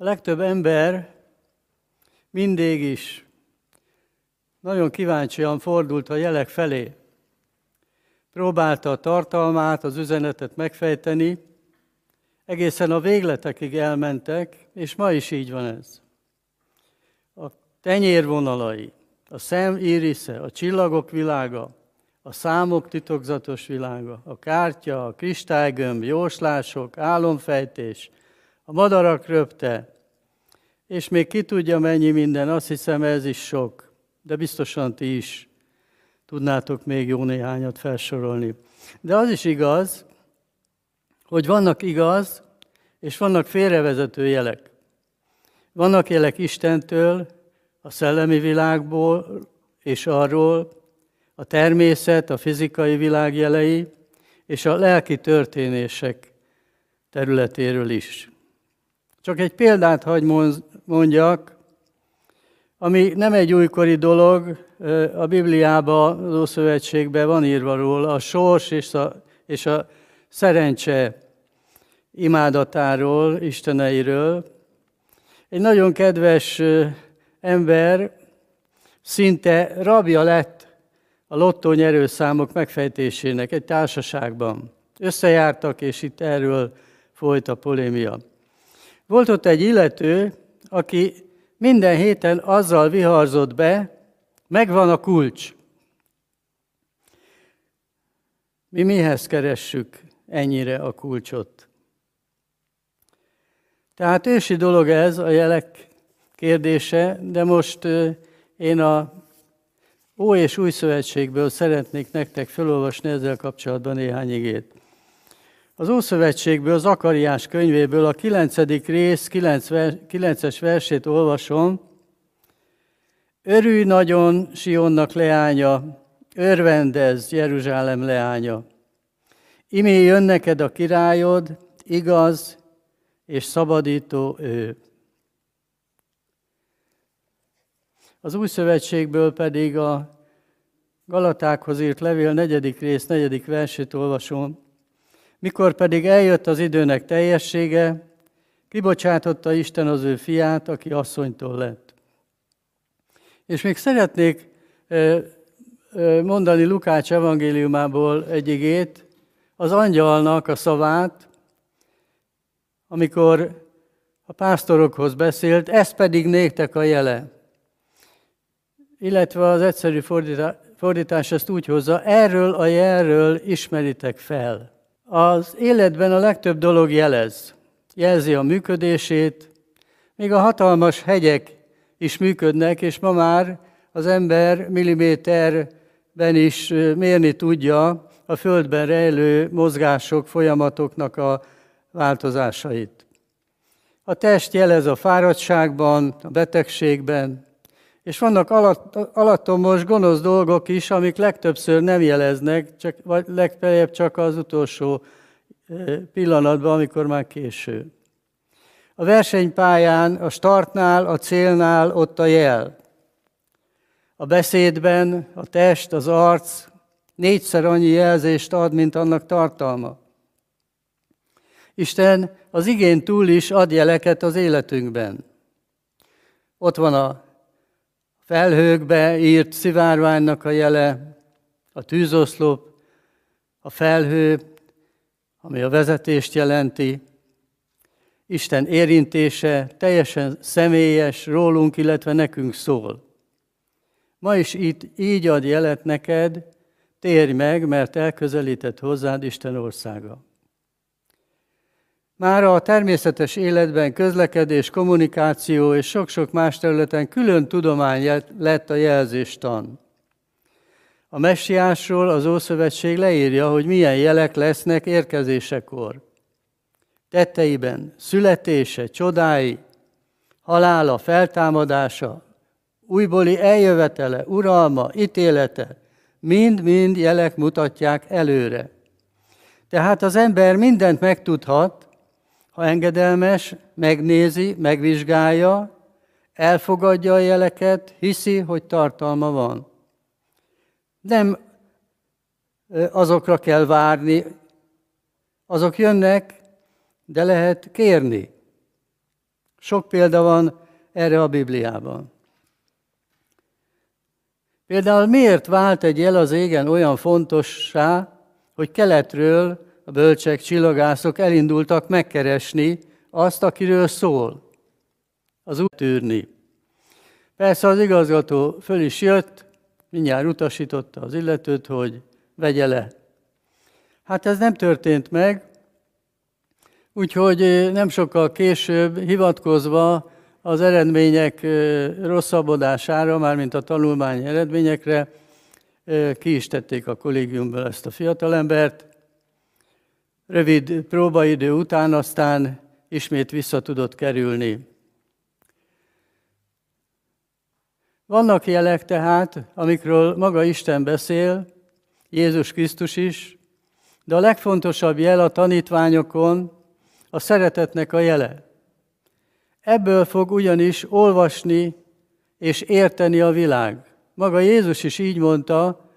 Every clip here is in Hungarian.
A legtöbb ember mindig is nagyon kíváncsian fordult a jelek felé. Próbálta a tartalmát, az üzenetet megfejteni, egészen a végletekig elmentek, és ma is így van ez. A tenyérvonalai, a szem írisze, a csillagok világa, a számok titokzatos világa, a kártya, a kristálygömb, jóslások, álomfejtés, a madarak röpte, és még ki tudja mennyi minden, azt hiszem ez is sok, de biztosan ti is tudnátok még jó néhányat felsorolni. De az is igaz, hogy vannak igaz, és vannak félrevezető jelek. Vannak jelek Istentől, a szellemi világból és arról, a természet, a fizikai világ jelei, és a lelki történések területéről is. Csak egy példát hagy mondjak, ami nem egy újkori dolog, a Bibliában, az Ószövetségben van írva róla, a sors és a, és a szerencse imádatáról, isteneiről. Egy nagyon kedves ember szinte rabja lett a lottó nyerőszámok megfejtésének egy társaságban. Összejártak, és itt erről folyt a polémia. Volt ott egy illető, aki minden héten azzal viharzott be, megvan a kulcs. Mi mihez keressük ennyire a kulcsot? Tehát ősi dolog ez, a jelek kérdése, de most én a Ó és Új Szövetségből szeretnék nektek felolvasni ezzel kapcsolatban néhány igét. Az Ószövetségből, az Akariás könyvéből a 9. rész 9-es versét olvasom. Örülj nagyon Sionnak leánya, örvendez Jeruzsálem leánya. Imé jön neked a királyod, igaz és szabadító ő. Az Új Szövetségből pedig a Galatákhoz írt levél negyedik rész, negyedik versét olvasom. Mikor pedig eljött az időnek teljessége, kibocsátotta Isten az ő fiát, aki asszonytól lett. És még szeretnék mondani Lukács evangéliumából egy igét, az angyalnak a szavát, amikor a pásztorokhoz beszélt, ez pedig néktek a jele. Illetve az egyszerű fordítás ezt úgy hozza, erről a jelről ismeritek fel. Az életben a legtöbb dolog jelez. Jelzi a működését, még a hatalmas hegyek is működnek, és ma már az ember milliméterben is mérni tudja a Földben rejlő mozgások, folyamatoknak a változásait. A test jelez a fáradtságban, a betegségben, és vannak alatt, alattomos, gonosz dolgok is, amik legtöbbször nem jeleznek, csak, vagy legfeljebb csak az utolsó pillanatban, amikor már késő. A versenypályán, a startnál, a célnál ott a jel. A beszédben a test, az arc négyszer annyi jelzést ad, mint annak tartalma. Isten az igén túl is ad jeleket az életünkben. Ott van a felhőkbe írt szivárványnak a jele, a tűzoszlop, a felhő, ami a vezetést jelenti, Isten érintése teljesen személyes, rólunk, illetve nekünk szól. Ma is itt így ad jelet neked, térj meg, mert elközelített hozzád Isten országa. Már a természetes életben közlekedés, kommunikáció és sok-sok más területen külön tudomány lett a jelzéstan. A messiásról az Ószövetség leírja, hogy milyen jelek lesznek érkezésekor. Tetteiben születése, csodái, halála, feltámadása, újbóli eljövetele, uralma, ítélete, mind-mind jelek mutatják előre. Tehát az ember mindent megtudhat, ha engedelmes, megnézi, megvizsgálja, elfogadja a jeleket, hiszi, hogy tartalma van. Nem azokra kell várni, azok jönnek, de lehet kérni. Sok példa van erre a Bibliában. Például miért vált egy jel az égen olyan fontossá, hogy keletről a bölcsek, csillagászok elindultak megkeresni azt, akiről szól, az út tűrni. Persze az igazgató föl is jött, mindjárt utasította az illetőt, hogy vegye le. Hát ez nem történt meg, úgyhogy nem sokkal később hivatkozva az eredmények rosszabbodására, mármint a tanulmány eredményekre, ki is tették a kollégiumból ezt a fiatalembert. Rövid próbaidő után aztán ismét vissza tudott kerülni. Vannak jelek tehát, amikről maga Isten beszél, Jézus Krisztus is, de a legfontosabb jel a tanítványokon a szeretetnek a jele. Ebből fog ugyanis olvasni és érteni a világ. Maga Jézus is így mondta,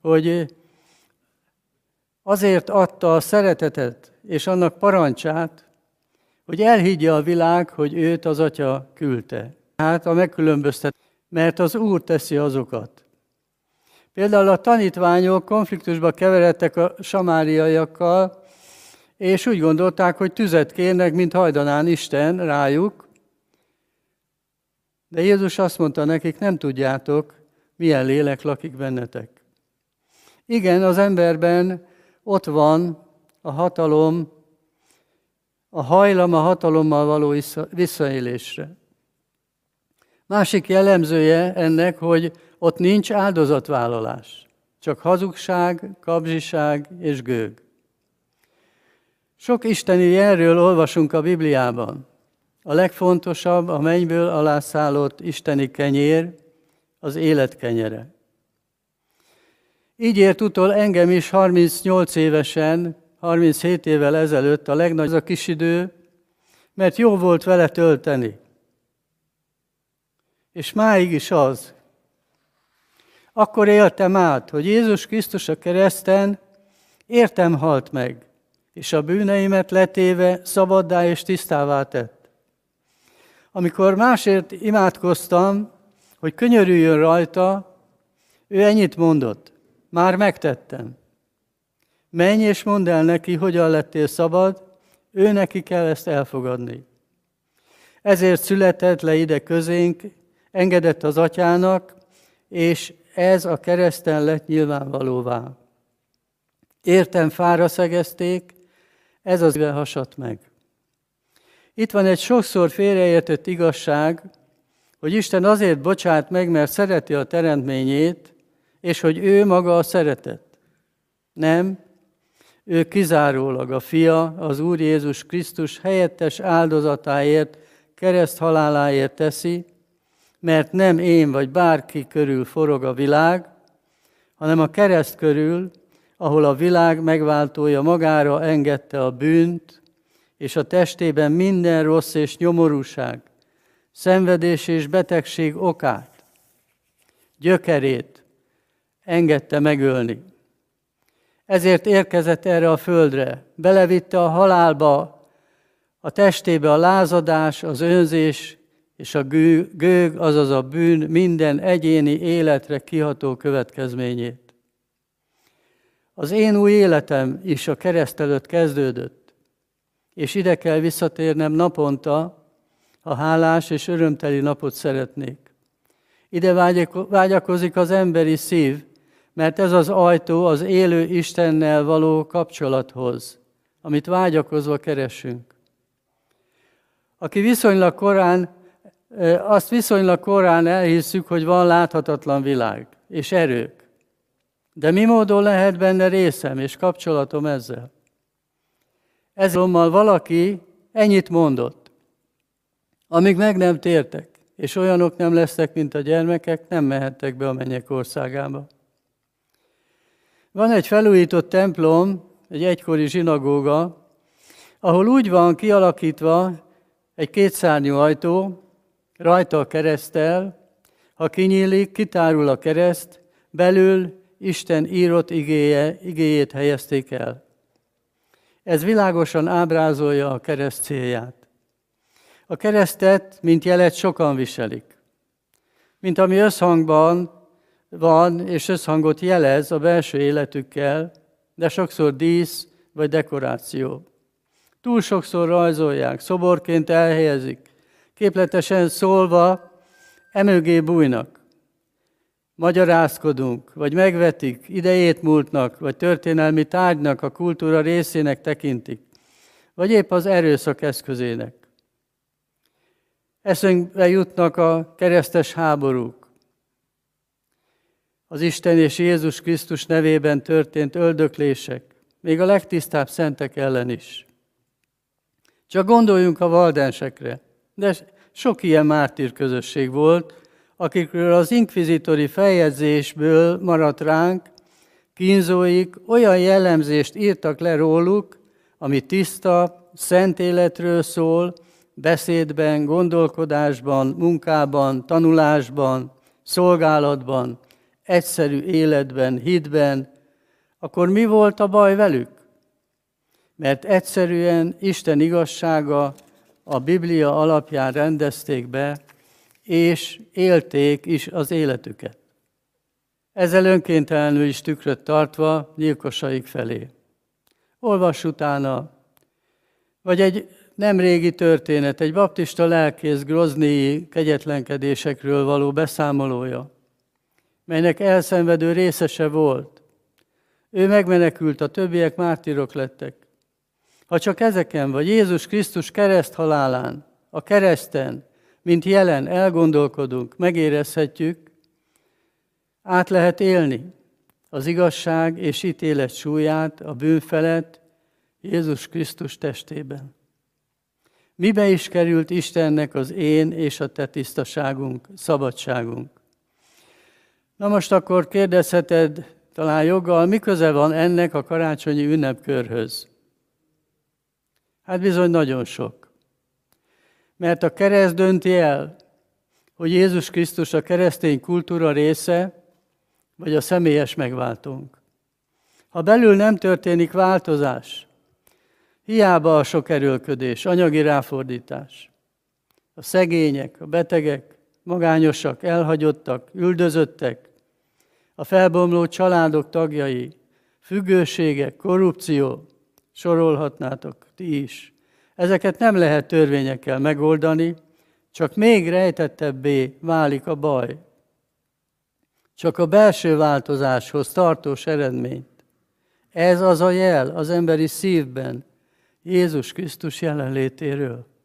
hogy azért adta a szeretetet és annak parancsát, hogy elhiggye a világ, hogy őt az Atya küldte. Hát a megkülönböztet, mert az Úr teszi azokat. Például a tanítványok konfliktusba keveredtek a samáriaiakkal, és úgy gondolták, hogy tüzet kérnek, mint hajdanán Isten rájuk. De Jézus azt mondta nekik, nem tudjátok, milyen lélek lakik bennetek. Igen, az emberben ott van a hatalom, a hajlam a hatalommal való visszaélésre. Másik jellemzője ennek, hogy ott nincs áldozatvállalás, csak hazugság, kabzsiság és gőg. Sok isteni jelről olvasunk a Bibliában. A legfontosabb a mennyből alászállott isteni kenyér, az élet kenyere. Így ért utol engem is 38 évesen, 37 évvel ezelőtt a legnagyobb a kis idő, mert jó volt vele tölteni. És máig is az. Akkor éltem át, hogy Jézus Krisztus a kereszten értem halt meg, és a bűneimet letéve szabaddá és tisztává tett. Amikor másért imádkoztam, hogy könyörüljön rajta, ő ennyit mondott, már megtettem. Menj és mondd el neki, hogyan lettél szabad, ő neki kell ezt elfogadni. Ezért született le ide közénk, engedett az atyának, és ez a kereszten lett nyilvánvalóvá. Értem fára szegezték, ez az éve hasadt meg. Itt van egy sokszor félreértett igazság, hogy Isten azért bocsát meg, mert szereti a teremtményét, és hogy ő maga a szeretet. Nem, ő kizárólag a fia, az Úr Jézus Krisztus helyettes áldozatáért, kereszt haláláért teszi, mert nem én vagy bárki körül forog a világ, hanem a kereszt körül, ahol a világ megváltója magára engedte a bűnt, és a testében minden rossz és nyomorúság, szenvedés és betegség okát, gyökerét engedte megölni. Ezért érkezett erre a földre, belevitte a halálba, a testébe a lázadás, az önzés és a gőg, azaz a bűn minden egyéni életre kiható következményét. Az én új életem is a kereszt előtt kezdődött, és ide kell visszatérnem naponta, ha hálás és örömteli napot szeretnék. Ide vágyakozik az emberi szív, mert ez az ajtó az élő Istennel való kapcsolathoz, amit vágyakozva keresünk. Aki viszonylag korán, azt viszonylag korán elhisszük, hogy van láthatatlan világ és erők. De mi módon lehet benne részem és kapcsolatom ezzel? Ezzel valaki ennyit mondott. Amíg meg nem tértek, és olyanok nem lesznek, mint a gyermekek, nem mehettek be a mennyek országába. Van egy felújított templom, egy egykori zsinagóga, ahol úgy van kialakítva egy kétszárnyú ajtó, rajta a keresztel, ha kinyílik, kitárul a kereszt, belül Isten írott igéje, igéjét helyezték el. Ez világosan ábrázolja a kereszt célját. A keresztet, mint jelet sokan viselik. Mint ami összhangban van, és összhangot jelez a belső életükkel, de sokszor dísz vagy dekoráció. Túl sokszor rajzolják, szoborként elhelyezik, képletesen szólva emögé bújnak. Magyarázkodunk, vagy megvetik, idejét múltnak, vagy történelmi tárgynak a kultúra részének tekintik, vagy épp az erőszak eszközének. Eszünkbe jutnak a keresztes háborúk. Az Isten és Jézus Krisztus nevében történt öldöklések, még a legtisztább szentek ellen is. Csak gondoljunk a valdensekre, de sok ilyen mártír közösség volt, akikről az inkvizitori feljegyzésből maradt ránk, kínzóik olyan jellemzést írtak le róluk, ami tiszta, szent életről szól, beszédben, gondolkodásban, munkában, tanulásban, szolgálatban, egyszerű életben, hitben, akkor mi volt a baj velük? Mert egyszerűen Isten igazsága a Biblia alapján rendezték be, és élték is az életüket. Ezzel önkéntelenül is tükröt tartva gyilkosaik felé. Olvas utána, vagy egy nem régi történet, egy baptista lelkész groznii kegyetlenkedésekről való beszámolója, melynek elszenvedő részese volt. Ő megmenekült, a többiek mártírok lettek. Ha csak ezeken, vagy Jézus Krisztus kereszt halálán, a kereszten, mint jelen elgondolkodunk, megérezhetjük, át lehet élni az igazság és ítélet súlyát a bűn felett Jézus Krisztus testében. Mibe is került Istennek az én és a te tisztaságunk, szabadságunk? Na most akkor kérdezheted talán joggal, mi köze van ennek a karácsonyi ünnepkörhöz? Hát bizony nagyon sok. Mert a kereszt dönti el, hogy Jézus Krisztus a keresztény kultúra része, vagy a személyes megváltónk. Ha belül nem történik változás, hiába a sok erőlködés, anyagi ráfordítás. A szegények, a betegek, magányosak, elhagyottak, üldözöttek, a felbomló családok tagjai, függőségek, korrupció, sorolhatnátok ti is. Ezeket nem lehet törvényekkel megoldani, csak még rejtettebbé válik a baj. Csak a belső változáshoz tartós eredményt. Ez az a jel az emberi szívben Jézus Krisztus jelenlétéről.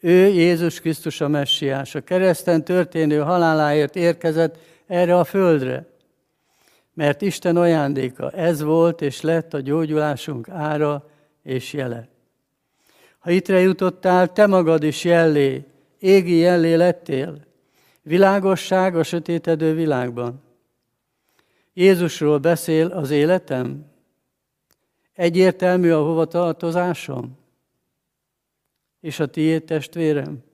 Ő Jézus Krisztus a messiás, a kereszten történő haláláért érkezett erre a földre. Mert Isten ajándéka ez volt és lett a gyógyulásunk ára és jele. Ha ittre jutottál, te magad is jellé, égi jellé lettél, világosság a sötétedő világban. Jézusról beszél az életem? Egyértelmű a hovatartozásom? És a tiéd testvérem?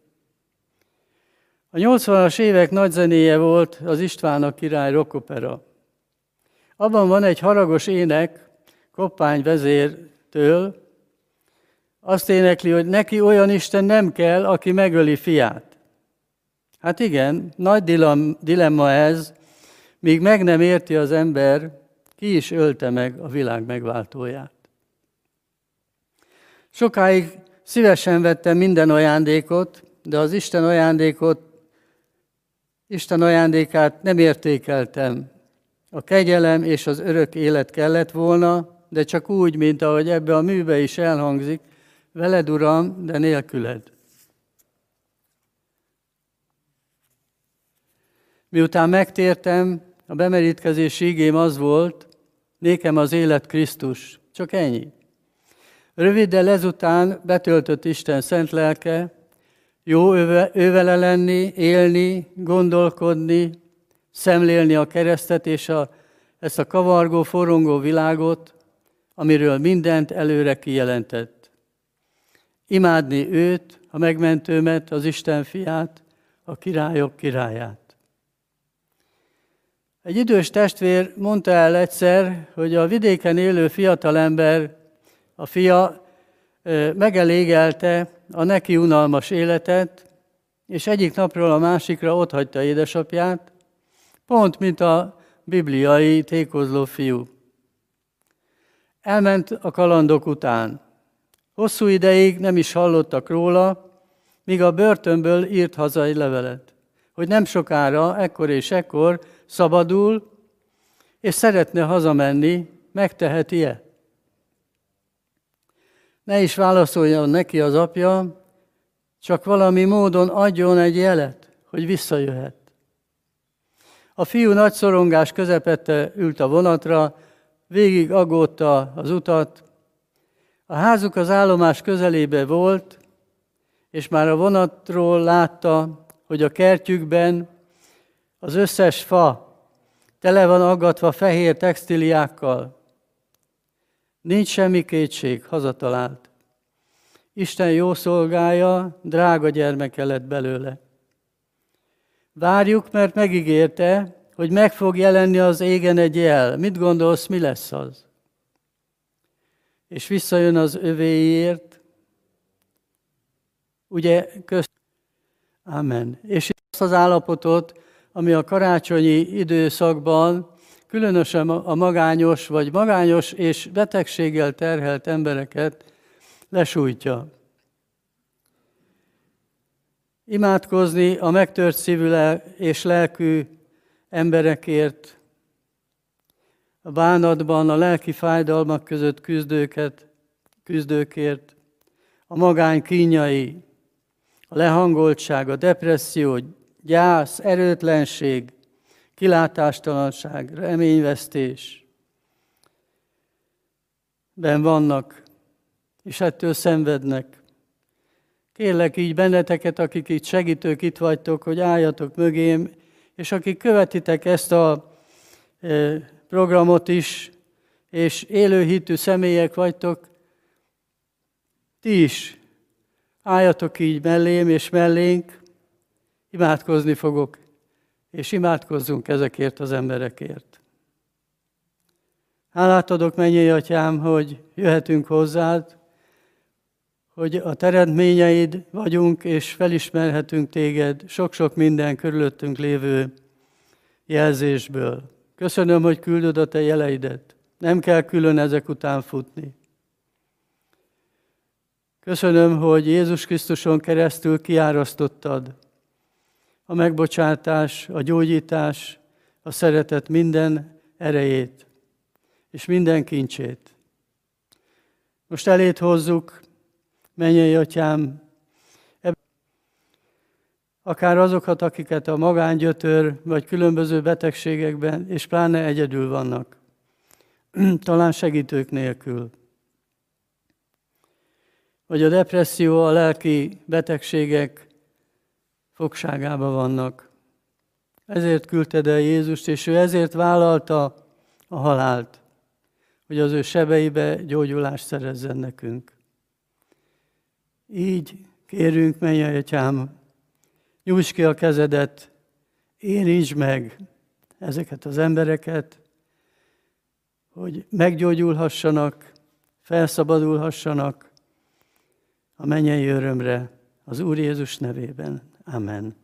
A 80-as évek nagy zenéje volt az István a király rockopera. Abban van egy haragos ének Koppány vezértől, azt énekli, hogy neki olyan Isten nem kell, aki megöli fiát. Hát igen, nagy dilemma ez, míg meg nem érti az ember, ki is ölte meg a világ megváltóját. Sokáig szívesen vettem minden ajándékot, de az Isten ajándékot, Isten ajándékát nem értékeltem. A kegyelem és az örök élet kellett volna, de csak úgy, mint ahogy ebbe a műbe is elhangzik, veled, Uram, de nélküled. Miután megtértem, a bemerítkezési igém az volt, nékem az élet Krisztus, csak ennyi. Röviddel ezután betöltött Isten szent lelke, jó ővele lenni, élni, gondolkodni, szemlélni a keresztet és a, ezt a kavargó, forongó világot, amiről mindent előre kijelentett. Imádni őt, a megmentőmet, az Isten fiát, a királyok királyát. Egy idős testvér mondta el egyszer, hogy a vidéken élő fiatalember, a fia megelégelte a neki unalmas életet, és egyik napról a másikra otthagyta édesapját, pont mint a bibliai tékozló fiú. Elment a kalandok után. Hosszú ideig nem is hallottak róla, míg a börtönből írt haza egy levelet, hogy nem sokára, ekkor és ekkor szabadul, és szeretne hazamenni, megteheti-e? Ne is válaszoljon neki az apja, csak valami módon adjon egy jelet, hogy visszajöhet. A fiú nagy szorongás közepette ült a vonatra, végig agódta az utat. A házuk az állomás közelébe volt, és már a vonatról látta, hogy a kertjükben az összes fa tele van aggatva fehér textiliákkal. Nincs semmi kétség, hazatalált. Isten jó szolgája, drága gyermeke lett belőle. Várjuk, mert megígérte, hogy meg fog jelenni az égen egy jel. Mit gondolsz, mi lesz az? És visszajön az övéért, ugye közt... Amen. És azt az állapotot, ami a karácsonyi időszakban különösen a magányos vagy magányos és betegséggel terhelt embereket lesújtja. Imádkozni a megtört szívű és lelkű emberekért, a bánatban, a lelki fájdalmak között küzdőket, küzdőkért, a magány kínjai, a lehangoltság, a depresszió, gyász, erőtlenség, kilátástalanság, reményvesztés. Ben vannak, és ettől szenvednek. Kérlek így benneteket, akik itt segítők itt vagytok, hogy álljatok mögém, és akik követitek ezt a e, programot is, és élőhitű személyek vagytok, ti is álljatok így mellém és mellénk, imádkozni fogok, és imádkozzunk ezekért az emberekért. Hálát adok, mennyi atyám, hogy jöhetünk hozzád, hogy a teremtményeid vagyunk, és felismerhetünk téged sok-sok minden körülöttünk lévő jelzésből. Köszönöm, hogy küldöd a te jeleidet. Nem kell külön ezek után futni. Köszönöm, hogy Jézus Krisztuson keresztül kiárasztottad a megbocsátás, a gyógyítás, a szeretet minden erejét és minden kincsét. Most elét hozzuk mennyei atyám, akár azokat, akiket a magángyötör, vagy különböző betegségekben, és pláne egyedül vannak, talán segítők nélkül. Vagy a depresszió, a lelki betegségek fogságában vannak. Ezért küldted el Jézust, és ő ezért vállalta a halált, hogy az ő sebeibe gyógyulást szerezzen nekünk. Így kérünk, menj atyám, nyújts ki a kezedet, érintsd meg ezeket az embereket, hogy meggyógyulhassanak, felszabadulhassanak a mennyei örömre az Úr Jézus nevében. Amen.